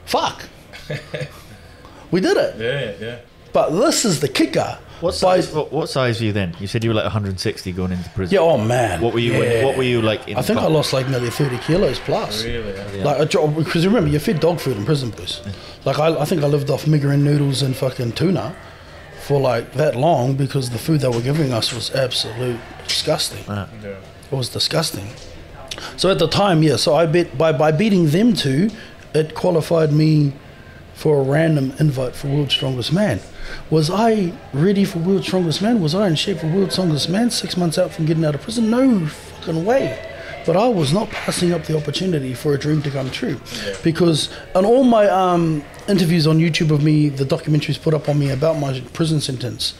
fuck. we did it. Yeah, yeah. But this is the kicker. What By- size? What, what size were you then? You said you were like 160 going into prison. Yeah, oh man. What were you? Yeah. What were you like? In I think I lost like nearly 30 kilos plus. Really? Yeah. Like a job because remember you fed dog food in prison, boys. Like I, I think I lived off Mi Goreng noodles and fucking tuna for like that long because the food they were giving us was absolute disgusting. Yeah. It was disgusting. So at the time, yeah. So I bet by by beating them two, it qualified me for a random invite for World's Strongest Man. Was I ready for World's Strongest Man? Was I in shape for World's Strongest Man six months out from getting out of prison? No fucking way. But I was not passing up the opportunity for a dream to come true. Because on all my um, interviews on YouTube of me, the documentaries put up on me about my prison sentence,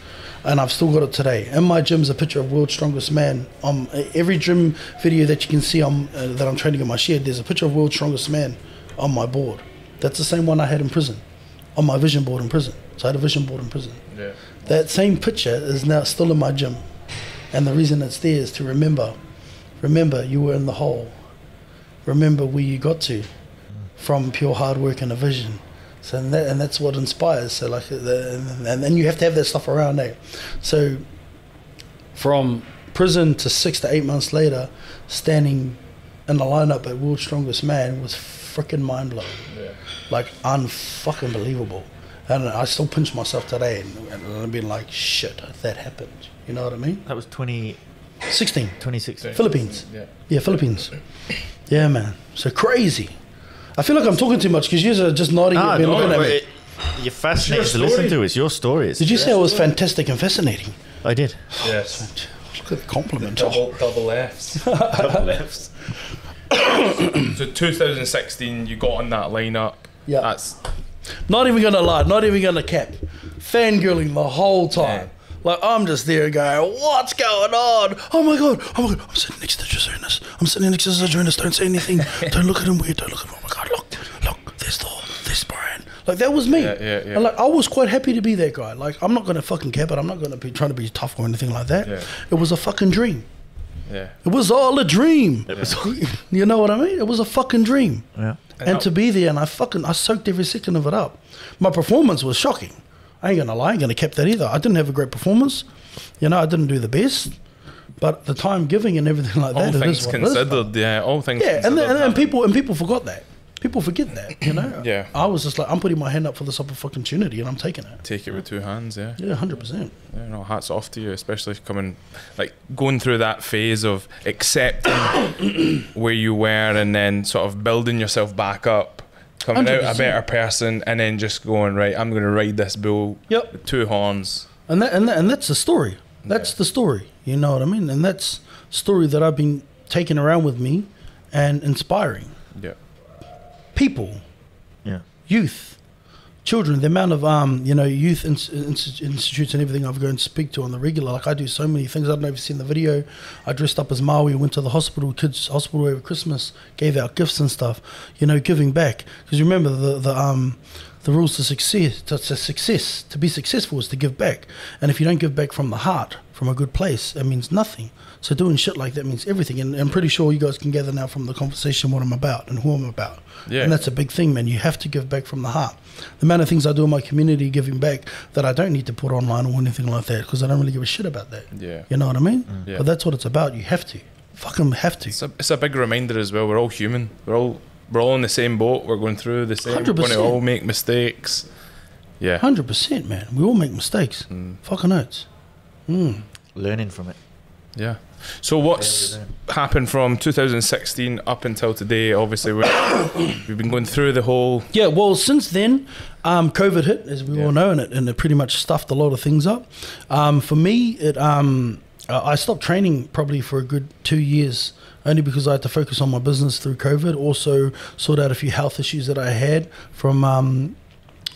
and I've still got it today. In my gym's a picture of World's Strongest Man. Um, every gym video that you can see on, uh, that I'm training in my shed, there's a picture of World's Strongest Man on my board. That's the same one I had in prison, on my vision board in prison. So I had a vision board in prison. Yeah. That same picture is now still in my gym. And the reason it's there is to remember remember you were in the hole. Remember where you got to from pure hard work and a vision. So and, that, and that's what inspires. So like, the, and then you have to have that stuff around, eh? So from prison to six to eight months later, standing in the lineup at World's Strongest Man was freaking mind blowing. Yeah. Like unfucking believable. And I still pinch myself today and, and I've been like, shit, that happened. You know what I mean? That was 20, 16. 2016. Philippines. Yeah. Yeah, Philippines. Yeah, man. So crazy. I feel like I'm talking too much because you are just nodding Ah, at me, no, looking at but me. it- you're fascinating It's to your listen story. to. It's your stories. Did you say I was fantastic and fascinating? I did. Yes. Look at the compliment. Double double Fs. double Fs. so 2016, you got on that lineup. Yeah. That's Not even gonna lie, not even gonna cap. Fangirling the whole time. Like I'm just there going, what's going on? Oh my god, oh my god, I'm sitting next to Jonas. I'm sitting next to Jonas, don't say anything. don't look at him weird, don't look at him. Oh my god, look, look, there's Thor, there's Brian. Like that was me. Yeah, yeah, yeah. And like I was quite happy to be that guy. Like I'm not gonna fucking care, but I'm not gonna be trying to be tough or anything like that. Yeah. It was a fucking dream. Yeah. It was all a dream. you know what I mean? It was a fucking dream. Yeah. And to be there, and I fucking I soaked every second of it up. My performance was shocking. I ain't gonna lie, I ain't gonna cap that either. I didn't have a great performance. You know, I didn't do the best. But the time giving and everything like All that, it things is what it is. considered, yeah. All things Yeah, and, considered. then, and, and man. people and people forgot that. People forget that, you know. Yeah. I was just like, I'm putting my hand up for this opportunity, and I'm taking it. take it with two hands. Yeah. Yeah, hundred percent. Yeah, no, hats off to you, especially coming, like going through that phase of accepting where you were and then sort of building yourself back up, coming out a better person, and then just going right. I'm going to ride this bull. Yep. with Two horns. And that, and that, and that's the story. That's the story. You know what I mean? And that's story that I've been taking around with me and inspiring Yeah. People, Yeah. youth, children. The amount of um, you know, youth ins- ins- institutes and everything I've gone to speak to on the regular. Like I do so many things. I don't know if you've seen the video. I dressed up as Maui, went to the hospital, kids hospital over Christmas, gave out gifts and stuff. You know, giving back because remember the the um. The rules to success, to, to success, to be successful is to give back. And if you don't give back from the heart, from a good place, it means nothing. So doing shit like that means everything. And I'm pretty sure you guys can gather now from the conversation what I'm about and who I'm about. Yeah. And that's a big thing, man. You have to give back from the heart. The amount of things I do in my community, giving back, that I don't need to put online or anything like that, because I don't really give a shit about that. Yeah. You know what I mean? Yeah. But that's what it's about. You have to. Fucking have to. It's a, it's a big reminder as well. We're all human. We're all we're all in the same boat. We're going through the same. We're going to 100%. all make mistakes. Yeah. Hundred percent, man. We all make mistakes. Fucking oats. Mm. Learning from it. Yeah. So what's happened from 2016 up until today? Obviously, we're, we've been going through the whole. Yeah, well, since then, um, COVID hit, as we Yeah. all know, and it, and it pretty much stuffed a lot of things up. Um, for me, it um, I stopped training probably for a good two years, only because I had to focus on my business through COVID. Also, sort out a few health issues that I had from. Um,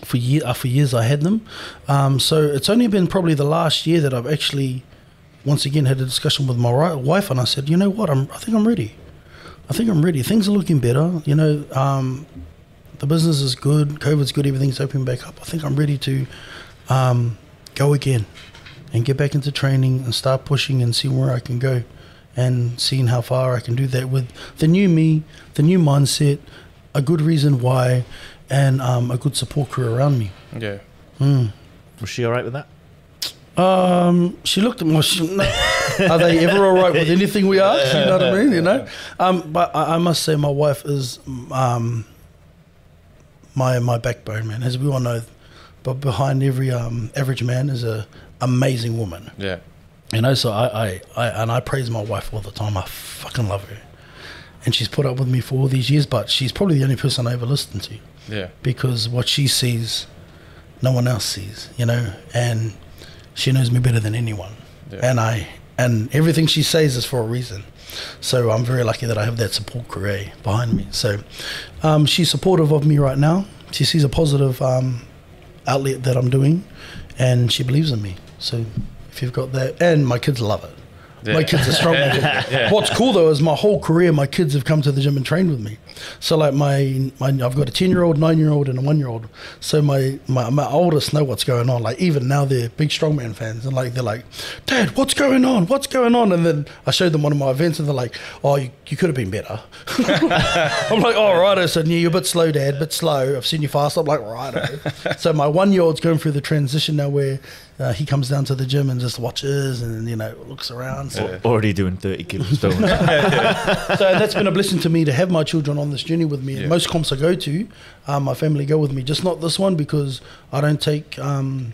for year uh, for years I had them, um, so it's only been probably the last year that I've actually, once again, had a discussion with my wife, and I said, you know what, I'm, I think I'm ready. I think I'm ready. Things are looking better. You know, um, the business is good. COVID's good. Everything's opening back up. I think I'm ready to um, go again and get back into training and start pushing and see where I can go and seeing how far I can do that with the new me, the new mindset, a good reason why, and um, a good support crew around me. Yeah. Was she all right with that? Um, she looked at me. She, no, are they ever all right with anything we ask? You know what I mean? You know. Um, but I, I must say, my wife is um, my my backbone, man. As we all know, but behind every um, average man is a amazing woman. Yeah. You know, so I, I, I and I praise my wife all the time. I fucking love her, and she's put up with me for all these years. But she's probably the only person I ever listen to Yeah. because what she sees no one else sees, you know, and she knows me better than anyone. Yeah. And I and everything she says is for a reason. So I'm very lucky that I have that support career behind me. So um, she's supportive of me right now. She sees a positive um, outlet that I'm doing, and she believes in me. So if you've got that, and my kids love it. Yeah. My kids are strong. Yeah. What's cool though is my whole career, my kids have come to the gym and trained with me. So like my, my I've got a ten year old, nine year old, and a one year old. So my, my my oldest know what's going on. Like even now they're big strongman fans, and like they're like, Dad, what's going on? What's going on? And then I showed them one of my events, and they're like, Oh, you, you could have been better. I'm like, Oh, right. I said, Yeah, you're a bit slow, Dad, bit slow. I've seen you fast. I'm like, Right. so my one year old's going through the transition now where. Uh, he comes down to the gym and just watches and you know looks around. So Already doing 30 kilos. so that's been a blessing to me to have my children on this journey with me. Yeah. most comps I go to, um, my family go with me. Just not this one because I don't take. Um,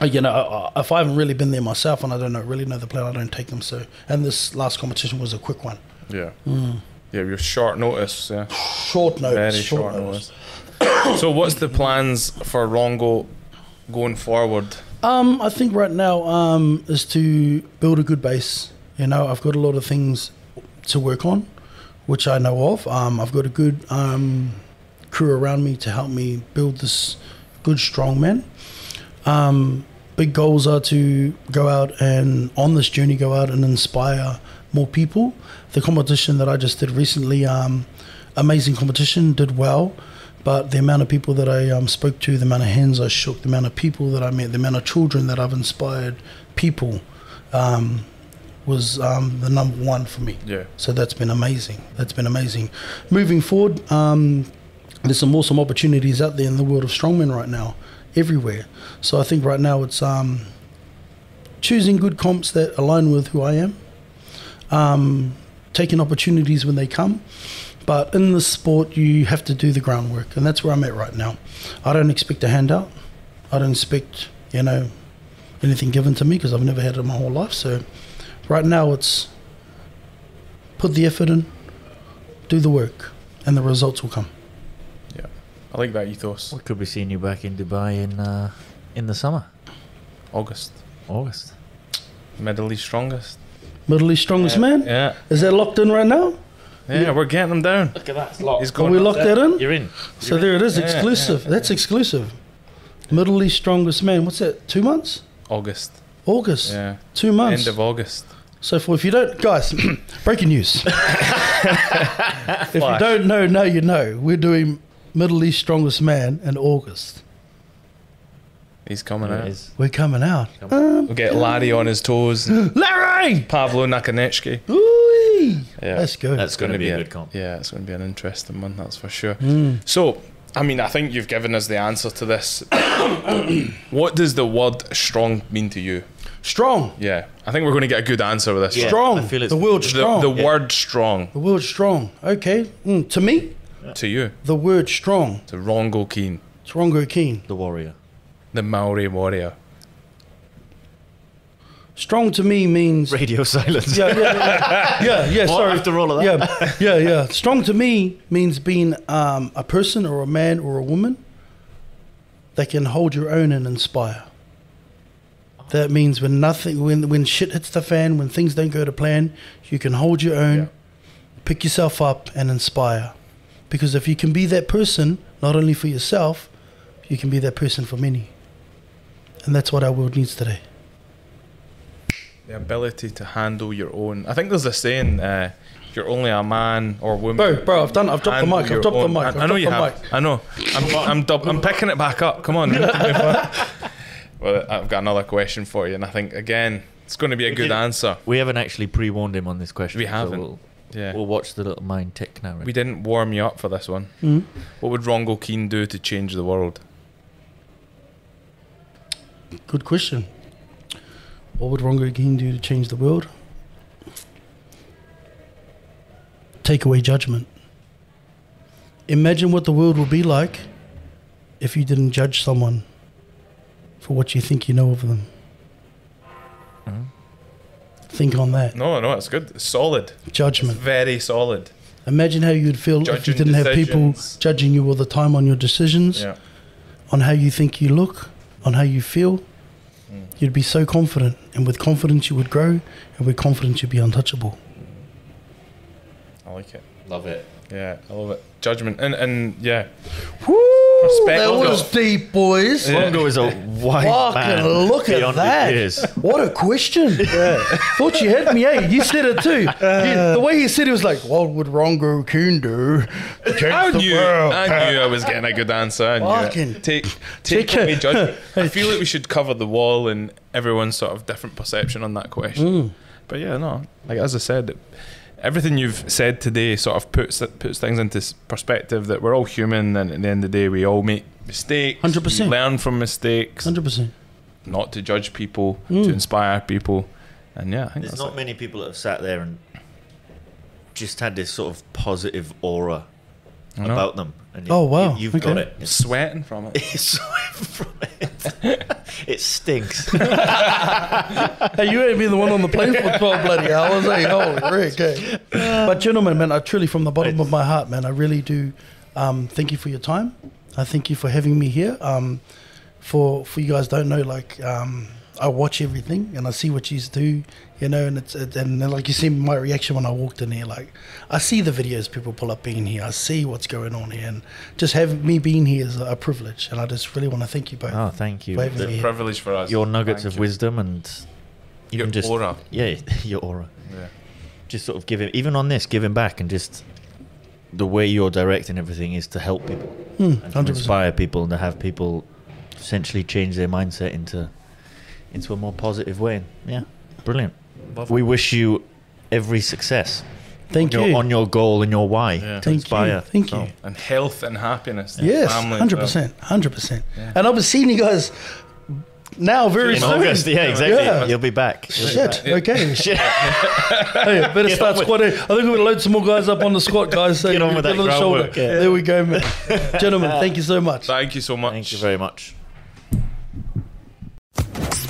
uh, you know, I- I- if I haven't really been there myself and I don't know, really know the plan, I don't take them. So, and this last competition was a quick one, Yeah. Yeah, you're short notice. Yeah. short notice. Very short, short notice. notice. so, what's the plans for Rongo going forward? Um, I think right now um, is to build a good base. You know, I've got a lot of things to work on, which I know of. Um, I've got a good um, crew around me to help me build this good strong man. Um, big goals are to go out and on this journey go out and inspire more people. The competition that I just did recently, um, amazing competition, did well. But the amount of people that I um, spoke to, the amount of hands I shook, the amount of people that I met, the amount of children that I've inspired, people, um, was um, the number one for me. Yeah. So that's been amazing. That's been amazing. Moving forward, um, there's some awesome opportunities out there in the world of strongmen right now, everywhere. So I think right now it's um, choosing good comps that align with who I am, um, taking opportunities when they come. But in this sport, you have to do the groundwork, and that's where I'm at right now. I don't expect a handout. I don't expect, you know, anything given to me because I've never had it in my whole life. So right now, it's put the effort in, do the work, and the results will come. Yeah. I like that ethos. we could be seeing you back in Dubai in uh, in the summer, August. August. Middle East strongest. Middle East strongest Yeah. man. Yeah. Is that locked in right now? Yeah, we're getting him down. Look at that. It's locked. He's Are going we up locked there. that in? You're in. So there it is, Yeah, exclusive. yeah, That's exclusive. Middle East strongest man. What's that? Two months? August. August. Yeah. Two months. End of August. So for if you don't, guys, breaking news. if you don't know, now you know. We're doing Middle East strongest man in August. He's coming There out. is. We're coming out. We'll get Larry on his toes. Larry! Pavlo Nakonechnyy. Ooh, Yeah. that's good. That's going to be a a- good comp. Yeah, it's going to be an interesting one, that's for sure. Mm. So, I mean, I think you've given us the answer to this. what does the word strong mean to you? Strong. Yeah, I think we're going to get a good answer with this. Yeah. strong. I feel it's- the word strong. the The, word strong The word strong. Okay. Mm, to me, to you, the word strong. to Rongo Keene, It's Rongo Keene. The warrior. the Maori warrior. Strong to me means Radio silence. yeah, yeah, yeah, yeah. yeah What, sorry. after all of that? Yeah, yeah, yeah. Strong to me means being um, a person or a man or a woman that can hold your own and inspire. That means when nothing, when when shit hits the fan, when things don't go to plan, you can hold your own, Yeah. pick yourself up, and inspire. Because if you can be that person, not only for yourself, you can be that person for many. And that's what our world needs today. The ability to handle your own. I think there's a saying: uh, "You're only a man or woman." Bro, bro, I've done. I've dropped the mic. I've your dropped the mic. I, I've I know you have. mic. I know. I'm, I'm, dub- I'm picking it back up. Come on. well, I've got another question for you, and I think again it's going to be a good didn't- answer. We haven't actually pre-warned him on this question. We haven't. we'll, Yeah, we'll watch the little mind tick now. we didn't warm you up for this one. Mhm. What would Rongo Keene do to change the world? Good question. What would Rongo Keene do to change the world? Take away judgment. Imagine what the world would be like if you didn't judge someone for what you think you know of them. Think on that. No, no, it's good. It's solid. Judgment. Very solid. Imagine how you'd feel if you didn't have people judging you all the time on your decisions, Yeah. on how you think you look, on how you feel, Mm. you'd be so confident. And with confidence, you would grow. And with confidence, you'd be untouchable. I like it. Love it. Yeah, I love it. Judgment and and yeah, Woo! Respect That Rongo. was deep, boys. Rongo is a white Fucking man. look at beyond his that. years. What a question. Thought you had me, eh? You said it too. You- the way he said it was like, what would Rongo Keene do to change I the knew, world? I knew I was getting a good answer. I knew Fucking- it. Take, Take take from me it. judgment. I feel like we should cover the wall and everyone's sort of different perception on that question. Mm. But yeah, no, like as I said, everything you've said today sort of puts puts things into perspective that we're all human, and at the end of the day, we all make mistakes. 100%. Learn from mistakes. 100%. Not to judge people, Mm. to inspire people, and yeah, I think There's that's not it. many people that have sat there and just had this sort of positive aura I know. About them. And Oh, wow. You, have Okay. got it. It's, sweating from it. it's sweating from it. it stinks. Hey, you ain't been the one on the plane for 12 bloody hours, eh? Holy Rick, eh? But, gentlemen, man, I truly, from the bottom of my heart, man, I really do um, thank you for your time. I thank you for having me here. Um, for for you guys don't know, like, um, I watch everything and I see what you do, you know, and it's and like you see my reaction when I walked in here, like I see the videos people pull up being here, I see what's going on here, and just having me being here is a privilege, and I just really want to thank you both. Oh, thank you. for having The- here. Privilege for us. Your nuggets Thank of you. wisdom and Your even just aura. Yeah, your aura. Yeah. Just sort of giving, even on this, giving back and just the way you're directing everything is to help people Hmm, and to inspire people and to have people essentially change their mindset into into a more positive way. Yeah, brilliant. We wish you every success. Thank on your, you. on your goal and your why Yeah. to Thank inspire. you. Thank So, you. and health and happiness. and Yes, family as hundred percent, hundred percent. And I'll be seeing you guys now very In soon. August, yeah, exactly. Yeah. You'll be back. You'll be Shit. back. Okay. Shit. hey, better Get start squatting. I think we're gonna load some more guys up on the squat, guys. So Get on with that on the shoulder. groundwork, yeah. There we go, man. Gentlemen, thank you so much. Thank you so much. Thank you very much.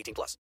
18 plus.